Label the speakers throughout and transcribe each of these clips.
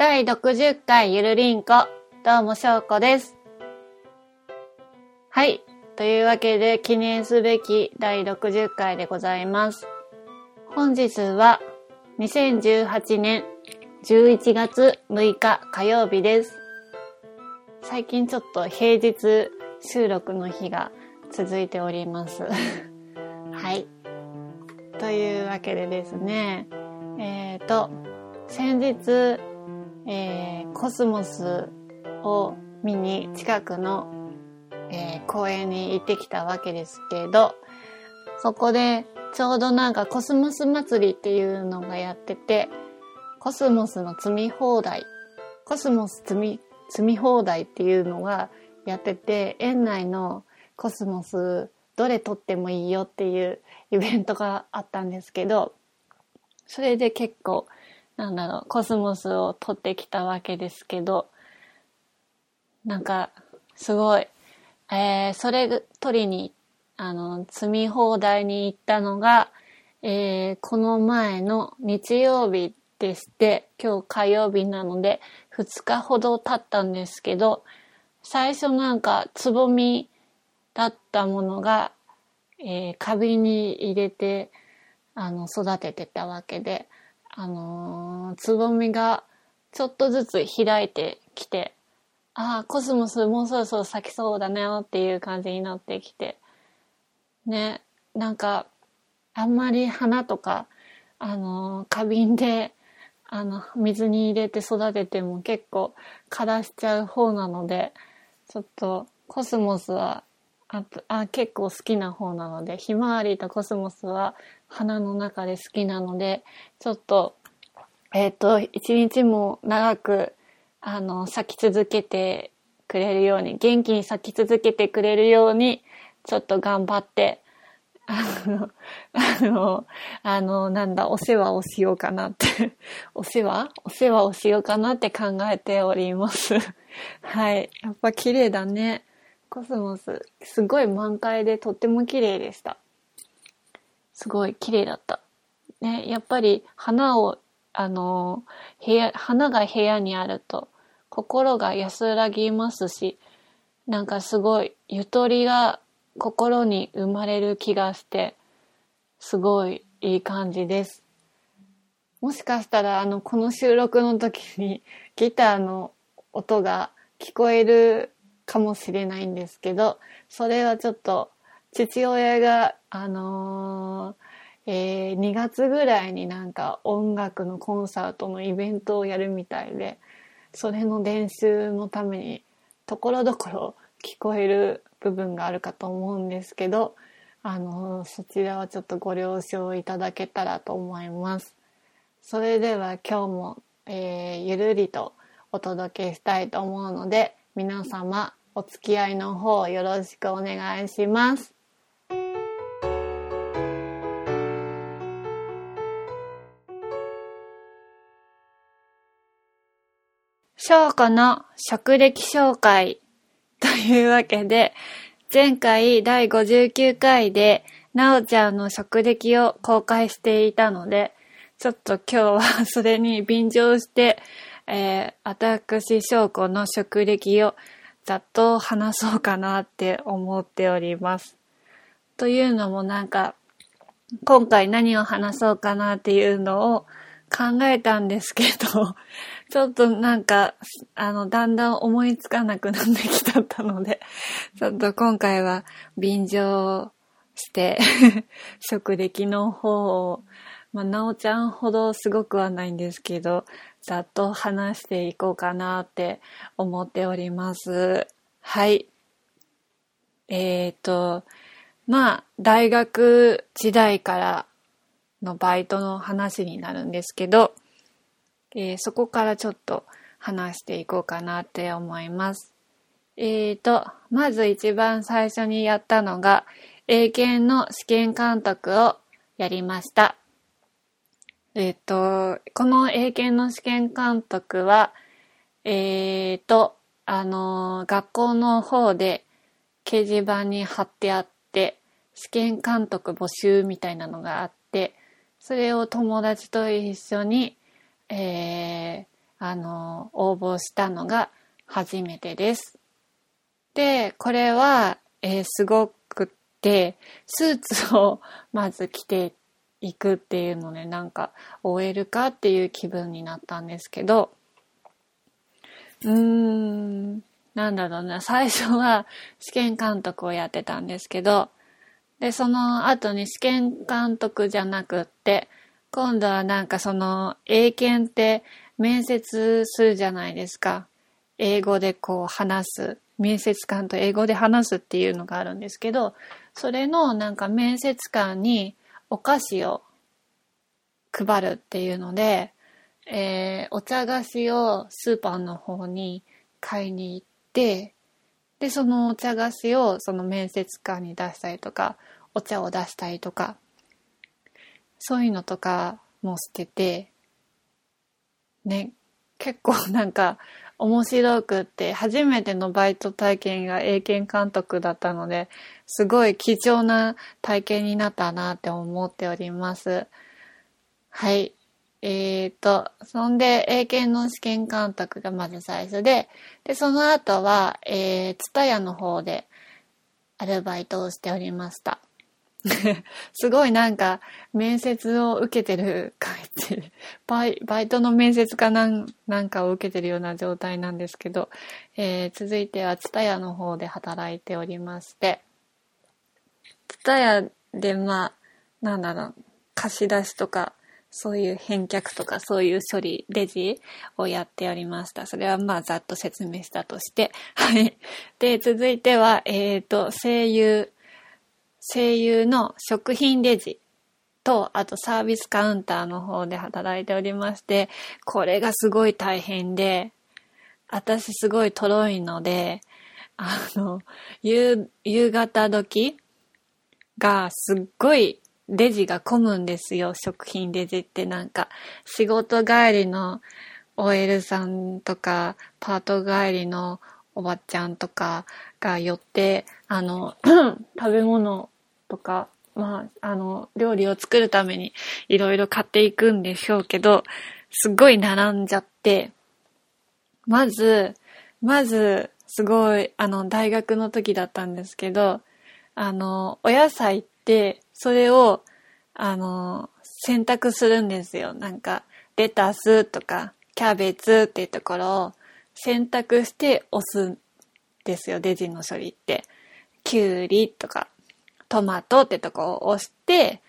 Speaker 1: 第60回ゆるりんこ、どうもしょうこです。はい。というわけで記念すべき第60回でございます。本日は2018年11月6日火曜日です。最近ちょっと平日収録の日が続いております。はい。というわけでですね、えっ、と、先日、えーコスモスを見に近くの、えー公園に行ってきたわけですけど、そこでちょうどなんかコスモス祭りっていうのがやってて、コスモスの摘み放題、コスモス摘み、摘み放題っていうのがやってて、園内のコスモスどれ取ってもいいよっていうイベントがあったんですけど、それで結構、なんだろう、コスモスを取ってきたわけですけど、なんか、すごい、えー、それ取りに、あの、積み放題に行ったのが、えー、この前の日曜日でして、今日火曜日なので、2日ほど経ったんですけど、最初なんか、つぼみだったものが、えー、花瓶に入れて、あの、育ててたわけで、あのーつぼみがちょっとずつ開いてきて、ああ、コスモスもうそろそろ咲きそうだねっていう感じになってきて、ね、なんか、あんまり花とか、あのー花瓶で、あの、水に入れて育てても結構枯らしちゃう方なので、ちょっとコスモスはあとあ結構好きな方なので、ひまわりとコスモスは花の中で好きなので、ちょっと、えっ、と、一日も長く、あの、咲き続けてくれるように、元気に咲き続けてくれるように、ちょっと頑張って、あの、あの、あの、なんだ、お世話をしようかなって、お世話？お世話をしようかなって考えております。はい。やっぱ綺麗だね。コスモス、すごい満開でとっても綺麗でした。すごい綺麗だった。ね、やっぱり花を、あの、部屋、花が部屋にあると心が安らぎますし、なんかすごいゆとりが心に生まれる気がして、すごいいい感じです。もしかしたら、あの、この収録の時にギターの音が聞こえるかもしれないんですけど、それはちょっと父親が、あのーえー2月ぐらいになんか音楽のコンサートのイベントをやるみたいで、それの練習のためにところどころ聞こえる部分があるかと思うんですけど、あのーそちらはちょっとご了承いただけたらと思います。それでは今日も、えーゆるりとお届けしたいと思うので、皆様お付き合いの方よろしくお願いします。翔子の職歴紹介というわけで、前回第59回で、なおちゃんの職歴を公開していたので、ちょっと今日はそれに便乗して、えー、私翔子の職歴をざっと話そうかなって思っております。というのもなんか、今回何を話そうかなっていうのを考えたんですけど、ちょっとなんか、あの、だんだん思いつかなくなってきちゃったので、ちょっと今回は便乗して、職歴の方を、まあ、なおちゃんほどすごくはないんですけど、ざっと話していこうかなって思っております。はい。えっ、と、まあ、大学時代からのバイトの話になるんですけど、えーそこからちょっと話していこうかなって思います。えーと、まず一番最初にやったのが、英検の試験監督をやりました。えっ、と、この英検の試験監督は、えっ、と、あの学校の方で掲示板に貼ってあって、試験監督募集みたいなのがあって、それを友達と一緒に、えーあの、応募したのが初めてです。で、これは、えー、すごくって、スーツをまず着てい行くっていうので、なんか、OL かっていう気分になったんですけど、うーん、なんだろうな、最初は試験監督をやってたんですけど、で、その後に試験監督じゃなくって、今度はなんかその、英検って面接するじゃないですか。英語でこう話す。面接官と英語で話すっていうのがあるんですけど、それのなんか面接官にお菓子を配るっていうので、えー、お茶菓子をスーパーの方に買いに行って、で、そのお茶菓子をその面接官に出したりとか、お茶を出したりとか、そういうのとかもしてて、ね、結構なんか面白くって、初めてのバイト体験が英検監督だったので、すごい貴重な体験になったなって思っております。はい。えっ、ー、と、そんで、英検の試験監督がまず最初で、で、その後は、えー、ツタヤの方でアルバイトをしておりました。すごいなんか、面接を受けてる感じ。バイ、バイトの面接かなん、なんかを受けてるような状態なんですけど、えー、続いては、ツタヤの方で働いておりまして、ツタヤで、まあ、なんだろう、貸し出しとか、そういう返却とかそういう処理、レジをやっておりました。それはまあざっと説明したとして。はい。で、続いては、えっ、ー、と、声優、声優の食品レジと、あとサービスカウンターの方で働いておりまして、これがすごい大変で、私すごいとろいので、あの、夕、夕方時がすっごいレジが混むんですよ、食品レジってなんか。仕事帰りの OL さんとか、パート帰りのおばちゃんとかが寄って、あの、食べ物とか、まあ、あの、料理を作るためにいろいろ買っていくんでしょうけど、すっごい並んじゃって、まず、まず、すごい、あの、大学の時だったんですけど、あの、お野菜って、それを、あの、選択するんですよ。なんか、レタスとか、キャベツっていうところを選択して押すんですよ、レジの処理って。きゅうりとか、トマトってとこを押して、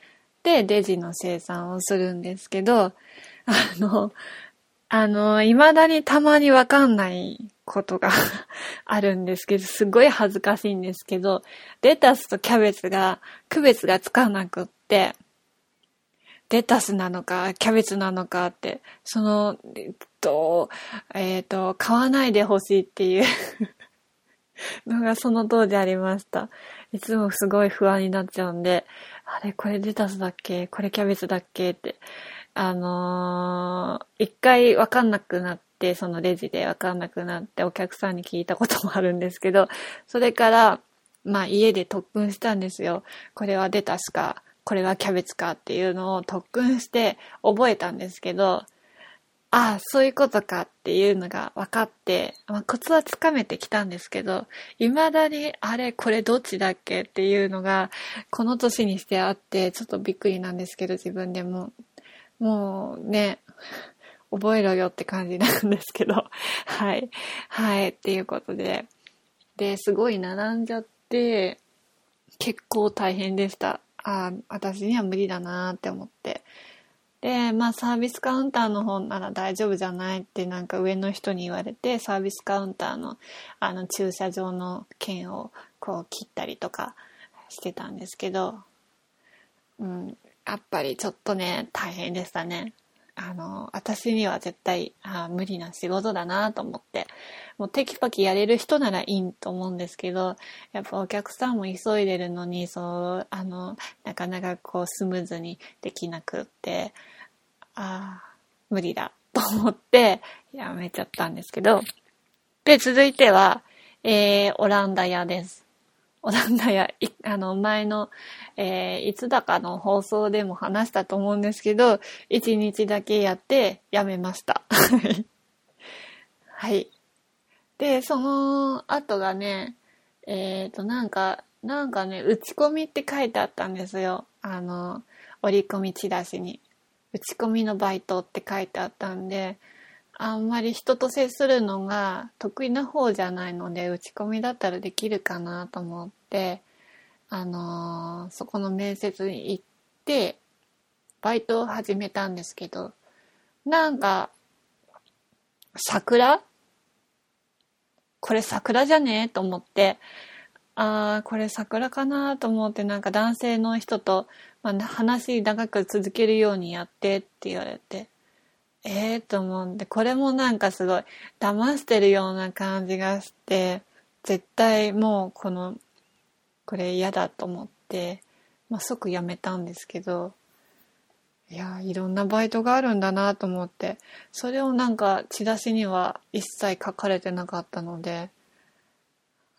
Speaker 1: で、レジの生産をするんですけど、あの、あの、未だにたまにわかんないことが あるんですけど、すごい恥ずかしいんですけど、レタスとキャベツが区別がつかなくって、レタスなのか、キャベツなのかって、その、えっと、えっ、ー、と、買わないでほしいっていう のがその当時ありました。いつもすごい不安になっちゃうんで、あれ、これレタスだっけ？これキャベツだっけ？って、あのー、一回わかんなくなって、そのレジでわかんなくなってお客さんに聞いたこともあるんですけど、それから、まあ家で特訓したんですよ。これはレタスか、これはキャベツかっていうのを特訓して覚えたんですけど、ああ、そういうことかっていうのが分かって、まあ、コツはつかめてきたんですけど、未だに、あれ、これどっちだっけっていうのが、この年にしてあって、ちょっとびっくりなんですけど、自分でも。もうね、覚えろよって感じなんですけど、はい。はい、っていうことで。で、すごい並んじゃって、結構大変でした。ああ、私には無理だなって思って。で、まあサービスカウンターの方なら大丈夫じゃないってなんか上の人に言われて、サービスカウンターのあの駐車場の券をこう切ったりとかしてたんですけど、うん、やっぱりちょっとね、大変でしたね。あの、私には絶対あ無理な仕事だなと思って、もうテキパキやれる人ならいいと思うんですけど、やっぱお客さんも急いでるのに、そう、あの、なかなかこうスムーズにできなくって、ああ、無理だと思ってやめちゃったんですけど、で、続いては、えー、オランダ屋です。オランダや、あの、前の、えー、いつだかの放送でも話したと思うんですけど、一日だけやってやめました。はい。で、その後がね、えっ、ー、と、なんか、なんかね、打ち込みって書いてあったんですよ。あの、折り込みチラシに。打ち込みのバイトって書いてあったんで、あんまり人と接するのが得意な方じゃないので、打ち込みだったらできるかなと思って、あのー、そこの面接に行って、バイトを始めたんですけど、なんか、桜？これ桜じゃね？えと思って、ああ、これ桜かなと思ってなんか男性の人と、まあ、話長く続けるようにやってって言われて、ええー、と思って、これもなんかすごい騙してるような感じがして、絶対もうこの、これ嫌だと思って、まあ、即やめたんですけど、いや、いろんなバイトがあるんだなと思って、それをなんかチラシには一切書かれてなかったので、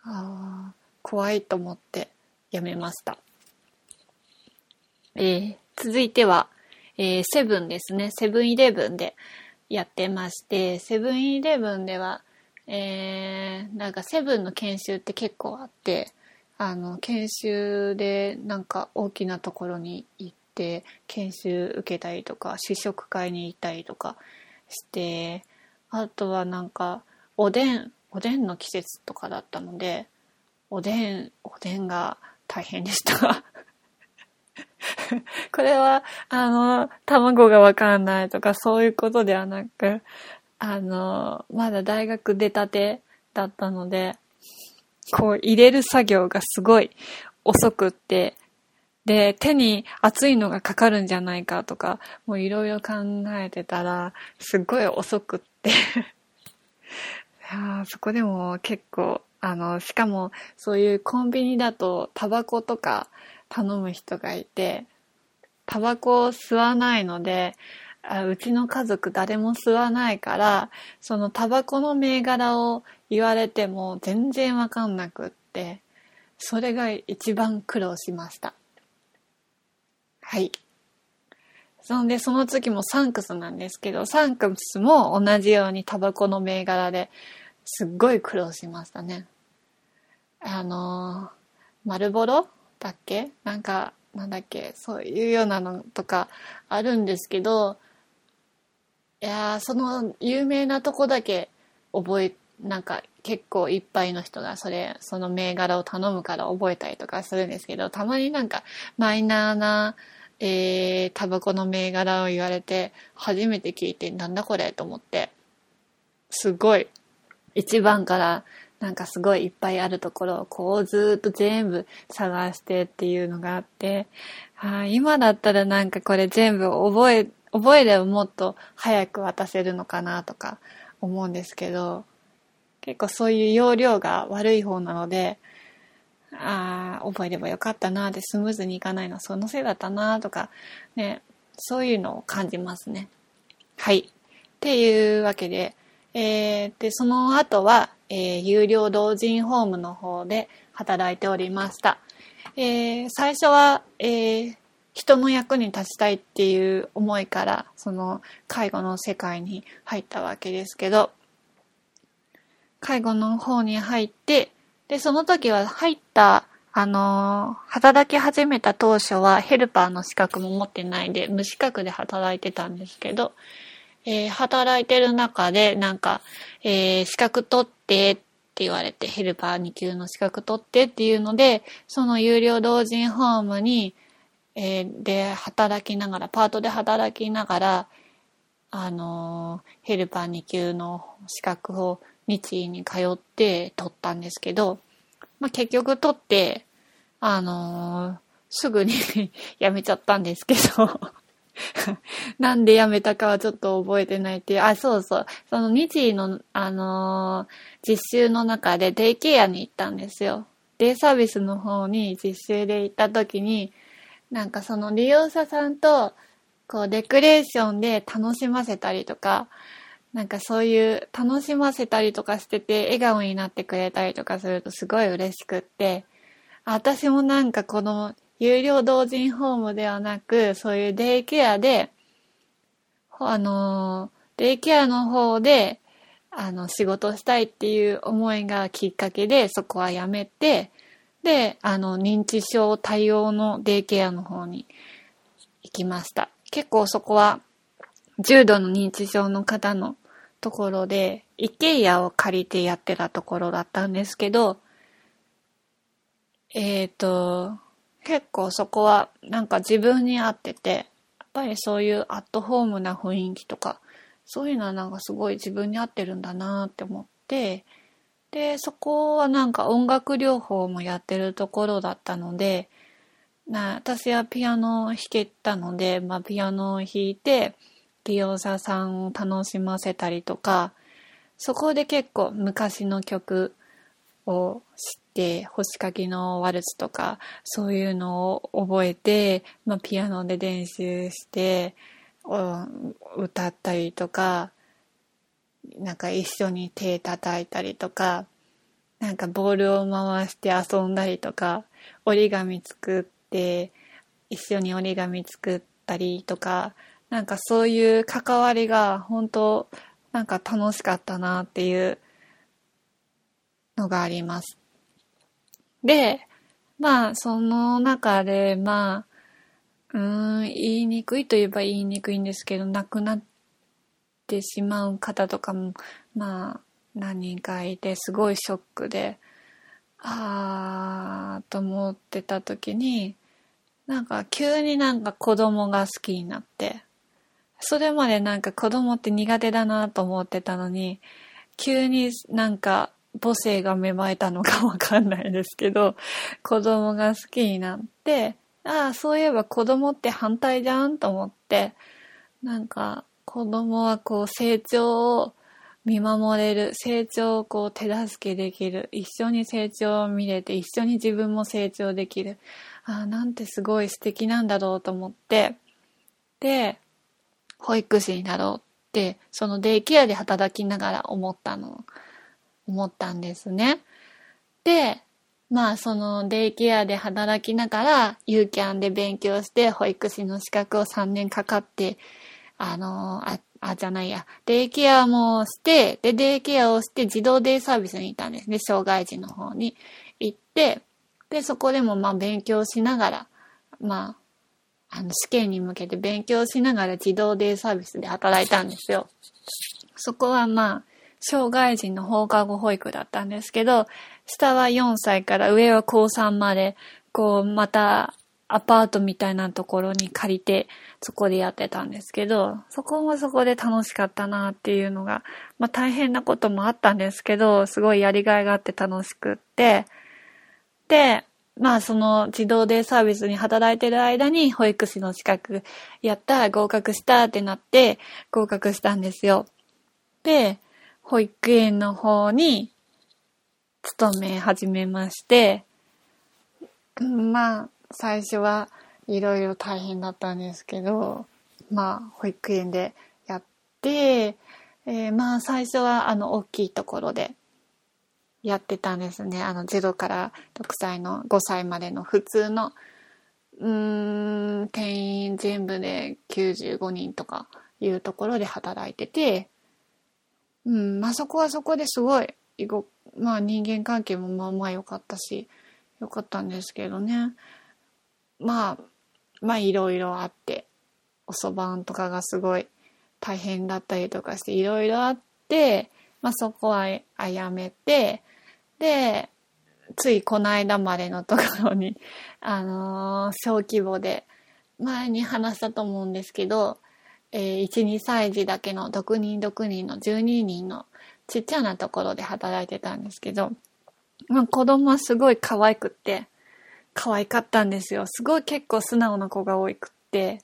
Speaker 1: ああ、怖いと思ってやめました。えー、続いては、えー、セブンですね。セブンイレブンでやってまして、セブンイレブンでは、えー、なんかセブンの研修って結構あって、あの、研修でなんか大きなところに行って研修受けたりとか試食会に行ったりとかしてあとはなんかおでんおでんの季節とかだったのでおでんおでんが大変でした これはあの卵がわかんないとかそういうことではなくあのまだ大学出たてだったのでこう入れる作業がすごい遅くってで、手に熱いのがかかるんじゃないかとか、もういろいろ考えてたら、すっごい遅くって。いやそこでも結構、あの、しかもそういうコンビニだとタバコとか頼む人がいて、タバコを吸わないので、あうちの家族誰も吸わないから、そのタバコの銘柄を言われても全然わかんなくって、それが一番苦労しました。はい。そんで、その次もサンクスなんですけど、サンクスも同じようにタバコの銘柄ですっごい苦労しましたね。あのー、マルボロだっけ？なんか、なんだっけ？そういうようなのとかあるんですけど、いやその有名なとこだけ覚え、なんか結構いっぱいの人がそれ、その銘柄を頼むから覚えたりとかするんですけど、たまになんかマイナーなえー、タバコの銘柄を言われて、初めて聞いて、なんだこれ？と思って、すごい、一番からなんかすごいいっぱいあるところをこうずっと全部探してっていうのがあって、あ今だったらなんかこれ全部覚え、覚えればもっと早く渡せるのかなとか思うんですけど、結構そういう容量が悪い方なので、ああ、覚えればよかったなってスムーズにいかないのはそのせいだったなとか、ね、そういうのを感じますね。はい。っていうわけで、えー、で、その後は、えー、有料同人ホームの方で働いておりました。えー、最初は、えー、人の役に立ちたいっていう思いから、その介護の世界に入ったわけですけど、介護の方に入って、で、その時は入った、あの、働き始めた当初はヘルパーの資格も持ってないで、無資格で働いてたんですけど、えー、働いてる中で、なんか、えー、資格取ってって言われて、ヘルパー2級の資格取ってっていうので、その有料同人ホームに、えー、で、働きながら、パートで働きながら、あのヘルパー2級の資格を日医に通って取ったんですけど、まあ、結局取って、あのー、すぐに 辞めちゃったんですけど。なんで辞めたかはちょっと覚えてないっていう。あ、そうそう。その日時の、あのー、実習の中でデイケアに行ったんですよ。デイサービスの方に実習で行った時に、なんかその利用者さんと、こう、デクレーションで楽しませたりとか、なんかそういう楽しませたりとかしてて笑顔になってくれたりとかするとすごい嬉しくって、私もなんかこの有料同人ホームではなく、そういうデイケアで、あの、デイケアの方で、あの、仕事したいっていう思いがきっかけで、そこはやめて、で、あの、認知症対応のデイケアの方に行きました。結構そこは、重度の認知症の方のところで、一軒家を借りてやってたところだったんですけど、えっ、ー、と、結構そこはなんか自分に合ってて、やっぱりそういうアットホームな雰囲気とか、そういうのはなんかすごい自分に合ってるんだなって思って、で、そこはなんか音楽療法もやってるところだったので、な私はピアノを弾けたので、まあ、ピアノを弾いて、利用者さんを楽しませたりとか、そこで結構昔の曲を知って、星かのワルツとか、そういうのを覚えて、まあ、ピアノで練習して、歌ったりとか、なんか一緒に手叩いたりとか、なんかボールを回して遊んだりとか、折り紙作って、一緒に折り紙作ったりとか、なんかそういう関わりが本当なんか楽しかったなっていうのがあります。で、まあその中でまあ、うーん、言いにくいといえば言いにくいんですけど、亡くなってしまう方とかも、まあ何人かいてすごいショックで、あーと思ってた時に、なんか急になんか子供が好きになって、それまでなんか子供って苦手だなと思ってたのに、急になんか母性が芽生えたのかわかんないですけど、子供が好きになって、ああ、そういえば子供って反対じゃんと思って、なんか子供はこう成長を見守れる、成長をこう手助けできる、一緒に成長を見れて、一緒に自分も成長できる。ああ、なんてすごい素敵なんだろうと思って、で、保育士になろうって、そのデイケアで働きながら思ったの、思ったんですね。で、まあそのデイケアで働きながら、ユーキャンで勉強して保育士の資格を3年かかって、あの、あ、あ、じゃないや、デイケアもして、で、デイケアをして自動デイサービスにいたんですね。障害児の方に行って、で、そこでもまあ勉強しながら、まあ、あの、試験に向けて勉強しながら自動デイサービスで働いたんですよ。そこはまあ、障害児の放課後保育だったんですけど、下は4歳から上は高3まで、こう、またアパートみたいなところに借りて、そこでやってたんですけど、そこもそこで楽しかったなっていうのが、まあ大変なこともあったんですけど、すごいやりがいがあって楽しくって、で、まあその自動デイサービスに働いてる間に保育士の資格やった、合格したってなって合格したんですよ。で、保育園の方に勤め始めまして、まあ最初はいろいろ大変だったんですけど、まあ保育園でやって、えー、まあ最初はあの大きいところでやってたんですね。あの、0から6歳の5歳までの普通の、うーん、定員全部で95人とかいうところで働いてて、うん、まあそこはそこですごい、まあ人間関係もまあまあ良かったし、良かったんですけどね。まあ、まあいろいろあって、おそばんとかがすごい大変だったりとかしていろいろあって、まあそこはあやめて、で、ついこの間までのところに、あのー、小規模で、前に話したと思うんですけど、えー、1、2歳児だけの6人6人の12人のちっちゃなところで働いてたんですけど、まあ、子供はすごい可愛くって、可愛かったんですよ。すごい結構素直な子が多くって、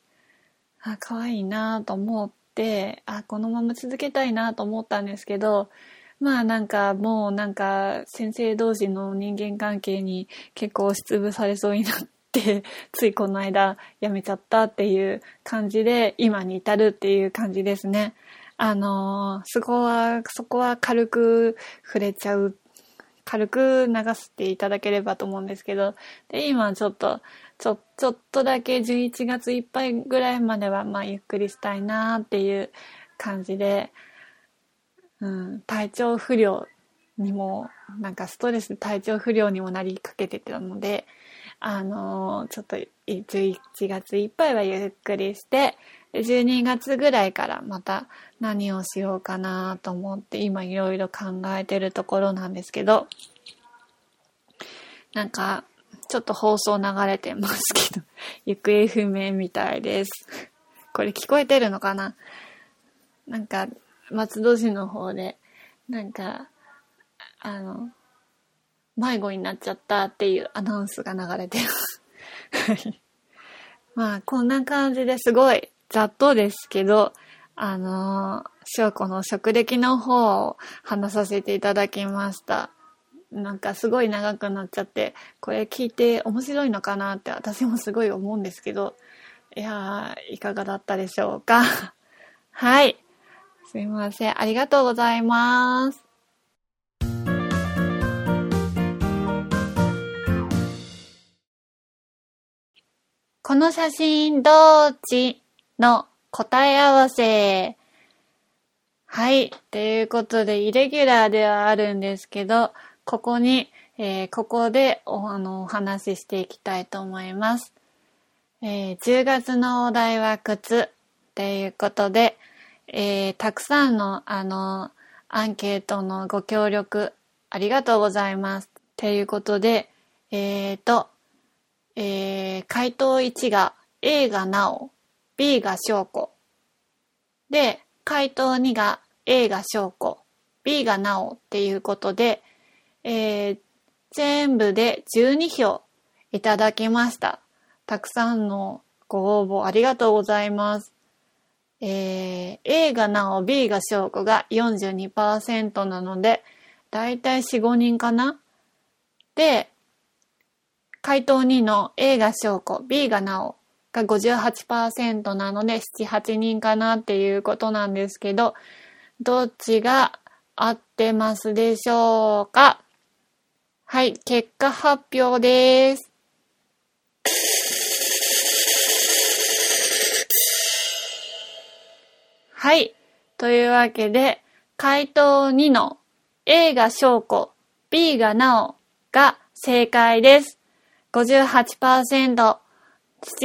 Speaker 1: あ、可愛いなと思って、あ、このまま続けたいなと思ったんですけど、まあなんかもうなんか先生同士の人間関係に結構押しつぶされそうになって、ついこの間辞めちゃったっていう感じで今に至るっていう感じですね。あのー、そこは、そこは軽く触れちゃう、軽く流していただければと思うんですけど、で、今ちょっと、ちょ、ちょっとだけ11月いっぱいぐらいまでは、まあゆっくりしたいなっていう感じで、うん、体調不良にも、なんかストレス体調不良にもなりかけてたので、あの、ちょっと11月いっぱいはゆっくりして、12月ぐらいからまた何をしようかなと思って今いろいろ考えてるところなんですけど、なんか、ちょっと放送流れてますけど、行方不明みたいです。これ聞こえてるのかな？なんか、松戸市の方で、なんか、あの、迷子になっちゃったっていうアナウンスが流れてます。まあ、こんな感じですごいざっとですけど、あのー、翔子の職歴の方を話させていただきました。なんかすごい長くなっちゃって、これ聞いて面白いのかなって私もすごい思うんですけど、いやー、いかがだったでしょうか？はい。すいません。ありがとうございます。この写真どっちの答え合わせ。はい。ということで、イレギュラーではあるんですけど、ここに、えー、ここでおあのお話ししていきたいと思います。えー、10月のお題は靴ということで、えー、たくさんのあのアンケートのご協力ありがとうございます。ということで、えーと、えー、回答1が A がなお、B が証拠。で、回答2が A が証拠、B がなおっていうことで、えー、全部で12票いただきました。たくさんのご応募ありがとうございます。えー、A がなお、B が証拠が42%なので、だいたい4、5人かなで、回答2の A が証拠、B がなおが58%なので、7、8人かなっていうことなんですけど、どっちが合ってますでしょうか？はい、結果発表です。はい。というわけで、回答2の A が証拠、B がなおが正解です。58%、7、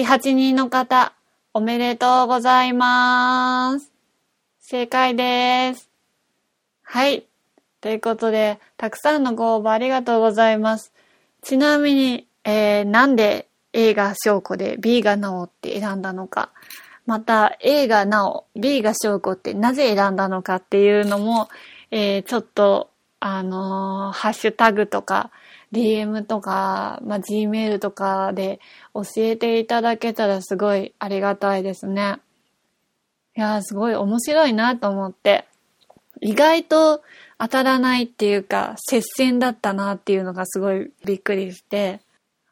Speaker 1: 8人の方、おめでとうございます。正解です。はい。ということで、たくさんのご応募ありがとうございます。ちなみに、えー、なんで A が証拠で B がなおって選んだのか、また A がなお、B が証拠ってなぜ選んだのかっていうのも、えー、ちょっと、あのー、ハッシュタグとか、DM とか、まあ、Gmail とかで教えていただけたらすごいありがたいですね。いやー、すごい面白いなと思って。意外と当たらないっていうか、接戦だったなっていうのがすごいびっくりして、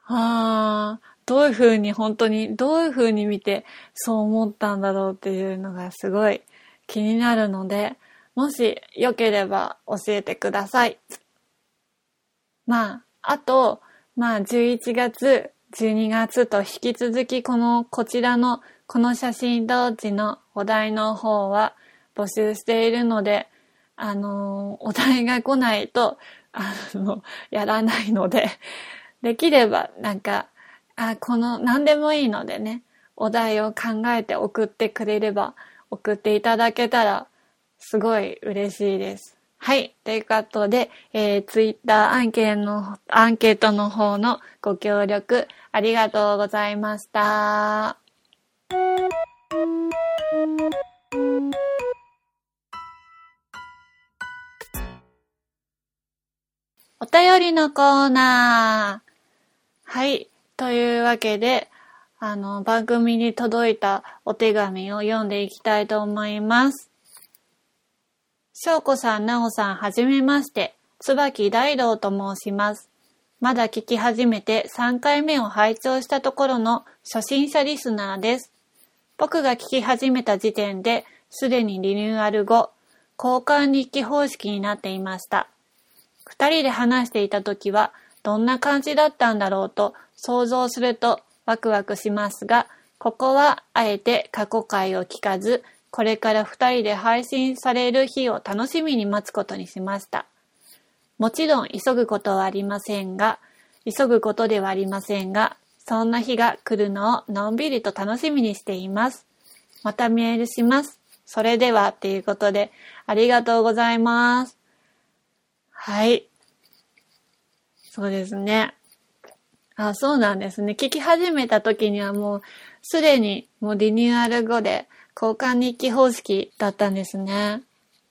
Speaker 1: ああ、どういう風に本当に、どういう風に見てそう思ったんだろうっていうのがすごい気になるので、もしよければ教えてください。まあ、あと、まあ11月、12月と引き続きこの、こちらの、この写真同時のお題の方は募集しているので、あの、お題が来ないと、あの、やらないので、できれば、なんか、あ、この、何でもいいのでね、お題を考えて送ってくれれば、送っていただけたら、すごい嬉しいです。はい。ということで、えー、ツイッターアンケートの、アンケートの方のご協力ありがとうございました。お便りのコーナー。はい。というわけで、あの、番組に届いたお手紙を読んでいきたいと思います。翔子さん、なおさん、はじめまして。椿大道と申します。まだ聞き始めて3回目を拝聴したところの初心者リスナーです。僕が聞き始めた時点で、すでにリニューアル後、交換日記方式になっていました。二人で話していた時はどんな感じだったんだろうと想像するとワクワクしますが、ここはあえて過去回を聞かず、これから二人で配信される日を楽しみに待つことにしました。もちろん急ぐことはありませんが、急ぐことではありませんが、そんな日が来るのをのんびりと楽しみにしています。またメールします。それでは、っていうことで、ありがとうございます。はい。そうですね。あ、そうなんですね。聞き始めた時にはもう、すでにもうリニューアル後で交換日記方式だったんですね。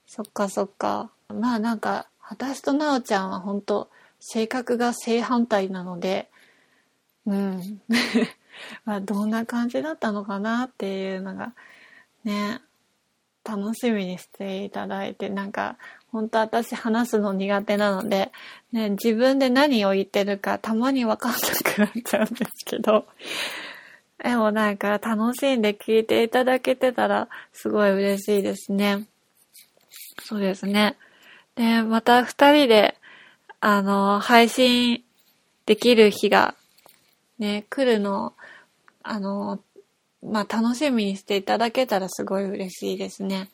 Speaker 1: そっかそっか。まあなんか、私となおちゃんは本当性格が正反対なので、うん。まあどんな感じだったのかなっていうのが、ね、楽しみにしていただいて、なんか、本当私話すの苦手なので、ね、自分で何を言ってるかたまにわかんなくなっちゃうんですけど、でもなんか楽しんで聞いていただけてたらすごい嬉しいですね。そうですね。で、また二人で、あの、配信できる日が、ね、来るの、あの、まあ、楽しみにしていただけたらすごい嬉しいですね。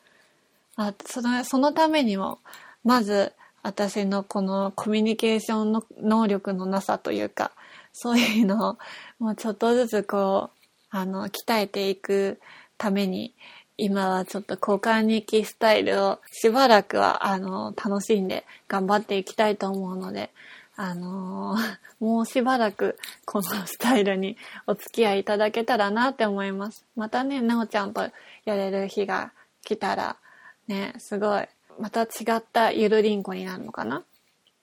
Speaker 1: あその、そのためにも、まず、私のこのコミュニケーションの能力のなさというか、そういうのを、もうちょっとずつこう、あの、鍛えていくために、今はちょっと交換日記スタイルをしばらくは、あの、楽しんで頑張っていきたいと思うので、あの、もうしばらくこのスタイルにお付き合いいただけたらなって思います。またね、なおちゃんとやれる日が来たら、ね、すごい、また違ったゆるりんこになるのかな？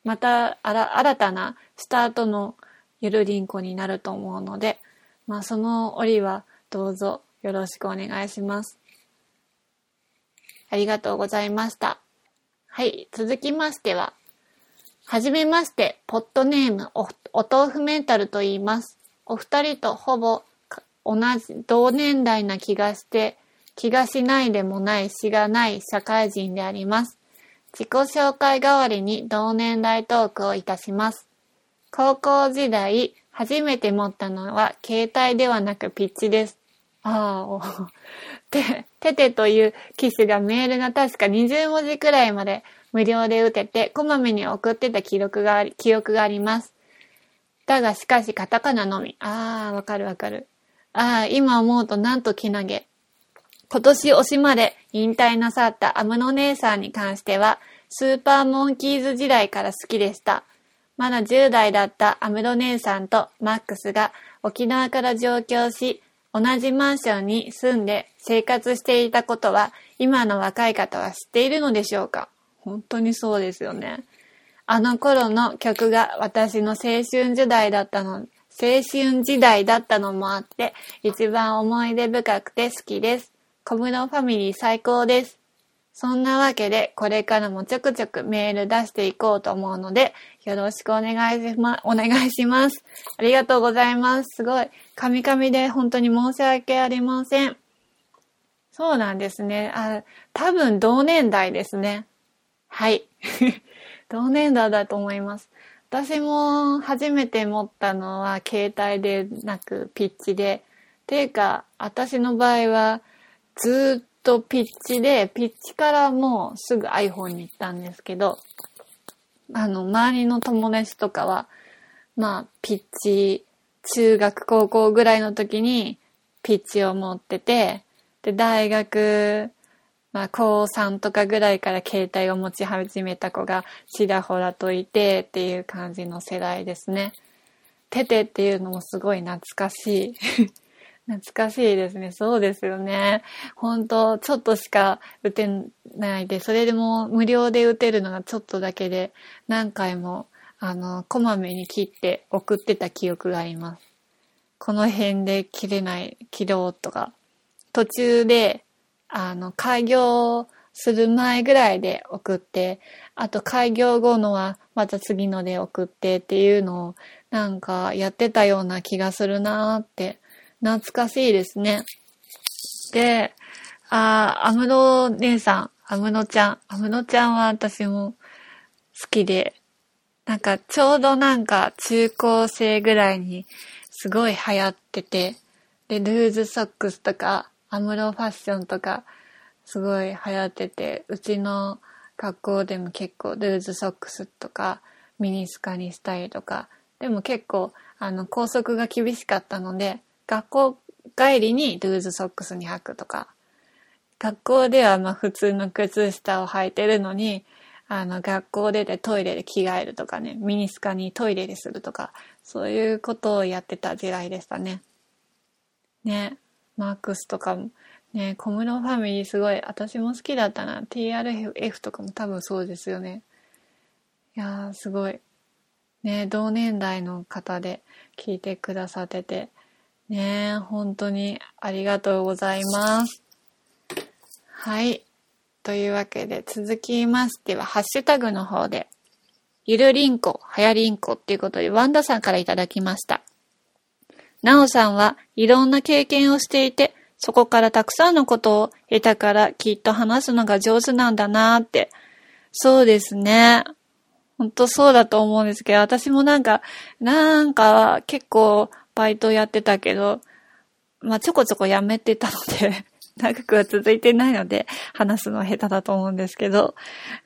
Speaker 1: また、新たなスタートのゆるりんこになると思うので、まあその折はどうぞよろしくお願いします。ありがとうございました。はい。続きましては、はじめまして、ポットネームお、お豆腐メンタルと言います。お二人とほぼ同じ、同年代な気がして、気がしないでもないしがない社会人であります。自己紹介代わりに同年代トークをいたします。高校時代、初めて持ったのは携帯ではなくピッチです。ああ、て、ててという機種がメールが確か20文字くらいまで無料で打てて、こまめに送ってた記録があり、記憶があります。だがしかしカタカナのみ。ああ、わかるわかる。ああ、今思うとなんと気投げ。今年推しまで引退なさったアムノ姉さんに関しては、スーパーモンキーズ時代から好きでした。まだ10代だったアムロ姉さんとマックスが沖縄から上京し、同じマンションに住んで生活していたことは今の若い方は知っているのでしょうか？本当にそうですよね。あの頃の曲が私の青春時代だったの、青春時代だったのもあって、一番思い出深くて好きです。小室ファミリー最高です。そんなわけで、これからもちょくちょくメール出していこうと思うので、よろしくお願いしま、お願いします。ありがとうございます。すごい。カミカミで本当に申し訳ありません。そうなんですね。あ、多分同年代ですね。はい。同年代だと思います。私も初めて持ったのは携帯でなくピッチで。ていうか、私の場合はずっとピッチで、ピッチからもうすぐ iPhone に行ったんですけど、あの、周りの友達とかは、まあ、ピッチ、中学、高校ぐらいの時にピッチを持ってて、で、大学、まあ、高3とかぐらいから携帯を持ち始めた子がちらほらといてっていう感じの世代ですね。テテっていうのもすごい懐かしい懐かしいですね。そうですよね。本当ちょっとしか打てないで、それでも無料で打てるのがちょっとだけで、何回も、あの、こまめに切って送ってた記憶があります。この辺で切れない、切ろうとか。途中で、あの、開業する前ぐらいで送って、あと開業後のはまた次ので送ってっていうのをなんかやってたような気がするなーって懐かしいですね。で、あアムロ姉さん、アムロちゃん、アムロちゃんは私も好きで、なんかちょうどなんか中高生ぐらいにすごい流行ってて、で、ルーズソックスとか、アムロファッションとか、すごい流行ってて、うちの学校でも結構ルーズソックスとかミニスカにしたりとか、でも結構あの校則が厳しかったので、学校帰りにルーズソックスに履くとか、学校ではまあ普通の靴下を履いてるのに、あの学校出てトイレで着替えるとかね、ミニスカにトイレでするとか、そういうことをやってた時代でしたね。ね、マークスとかも、ね、小室ファミリーすごい、私も好きだったな。TRF とかも多分そうですよね。いやー、すごい。ね、同年代の方で聞いてくださってて、ね、本当にありがとうございます。はい。というわけで、続きましては、ハッシュタグの方で、ゆるりんこ、はやりんこっていうことで、ワンダさんからいただきました。なおさんはいろんな経験をしていて、そこからたくさんのことを得たからきっと話すのが上手なんだなーって。そうですね。ほんとそうだと思うんですけど、私もなんか、なんか結構バイトやってたけど、まあちょこちょこやめてたので 長くは続いてないので、話すのは下手だと思うんですけど、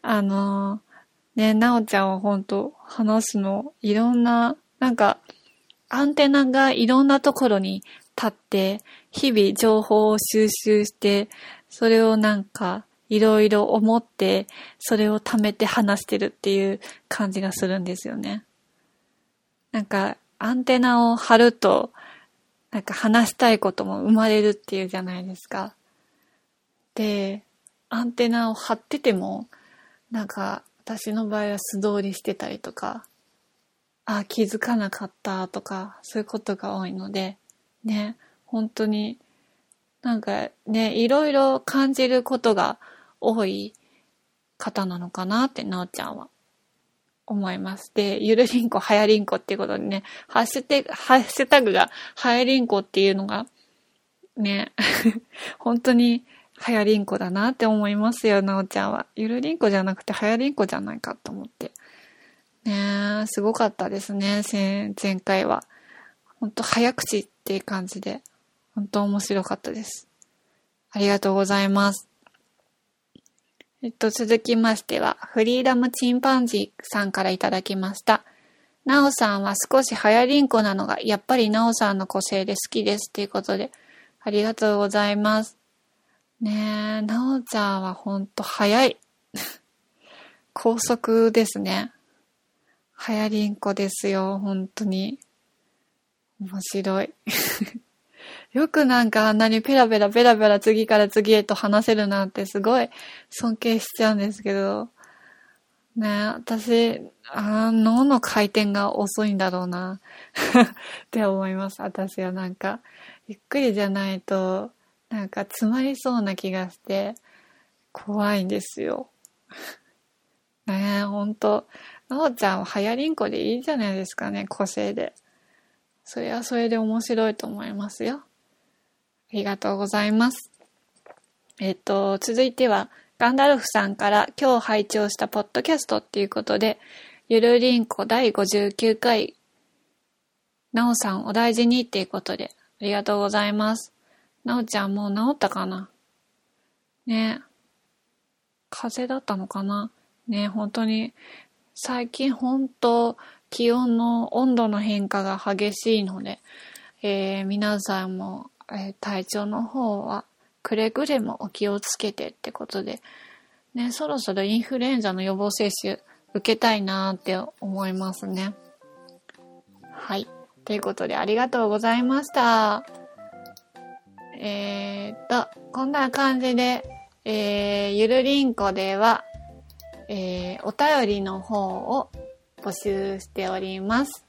Speaker 1: あのー、ね、なおちゃんは本当話すの、いろんな、なんか、アンテナがいろんなところに立って、日々情報を収集して、それをなんか、いろいろ思って、それを貯めて話してるっていう感じがするんですよね。なんか、アンテナを張ると、なんか話したいことも生まれるっていうじゃないですか。で、アンテナを張ってても、なんか、私の場合は素通りしてたりとか、あ、気づかなかったとか、そういうことが多いので、ね、本当に、なんかね、いろいろ感じることが多い方なのかなって、なおちゃんは思います。で、ゆるりんこ、はやりんこっていうことでね、ハッシュテハッシュタグがはやりんこっていうのが、ね、本当にはやりんこだなって思いますよ、なおちゃんは。ゆるりんこじゃなくてはやりんこじゃないかと思って。ねすごかったですね、前前回は。ほんと早口っていう感じで、本当面白かったです。ありがとうございます。えっと、続きましては、フリーダムチンパンジーさんからいただきました。なおさんは少し早りんこなのが、やっぱりなおさんの個性で好きですっていうことで、ありがとうございます。ねえ、なおちゃんはほんと早い。高速ですね。はやりんこですよ、本当に。面白い。よくなんかあんなにペラペラペラペラ次から次へと話せるなんてすごい尊敬しちゃうんですけど、ね私、あ脳の回転が遅いんだろうな って思います。私はなんか、ゆっくりじゃないと、なんか詰まりそうな気がして、怖いんですよ。ねえ、ほんと。なおちゃんははやりんこでいいじゃないですかね、個性で。それはそれで面白いと思いますよ。ありがとうございます。えっと、続いては、ガンダルフさんから今日拝聴したポッドキャストっていうことで、ゆるりんこ第59回、なおさんお大事にっていうことで、ありがとうございます。なおちゃんもう治ったかな？ね風邪だったのかな？ね本当に最近本当気温の温度の変化が激しいので、えー、皆さんも、えー、体調の方はくれぐれもお気をつけてってことで、ね、そろそろインフルエンザの予防接種受けたいなって思いますね。はい。ということでありがとうございました。えー、っと、こんな感じで、えー、ゆるりんこでは、えー、お便りの方を募集しております。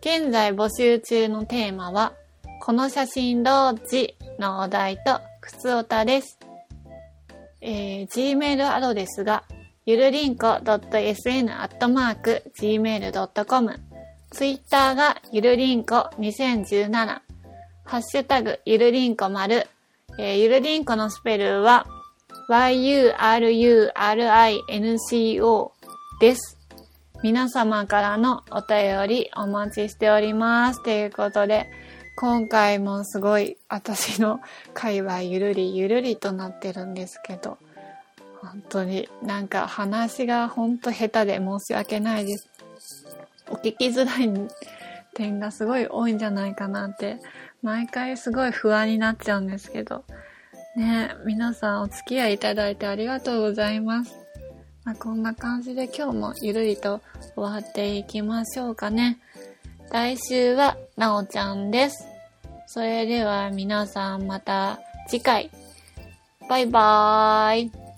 Speaker 1: 現在募集中のテーマは、この写真どっちのお題と、靴おたです。えー、Gmail アドレスが、ゆるりんこ .sn.gmail.com Twitter がゆるりんこ2017ハッシュタグゆるりんこ丸、えー、ゆるりんこのスペルは yurinco です。皆様からのお便りお待ちしております。ということで、今回もすごい私の会話ゆるりゆるりとなってるんですけど、本当になんか話が本当下手で申し訳ないです。お聞きづらい点がすごい多いんじゃないかなって、毎回すごい不安になっちゃうんですけど、ね皆さんお付き合いいただいてありがとうございます。まあ、こんな感じで今日もゆるりと終わっていきましょうかね。来週はなおちゃんです。それでは皆さんまた次回。バイバーイ。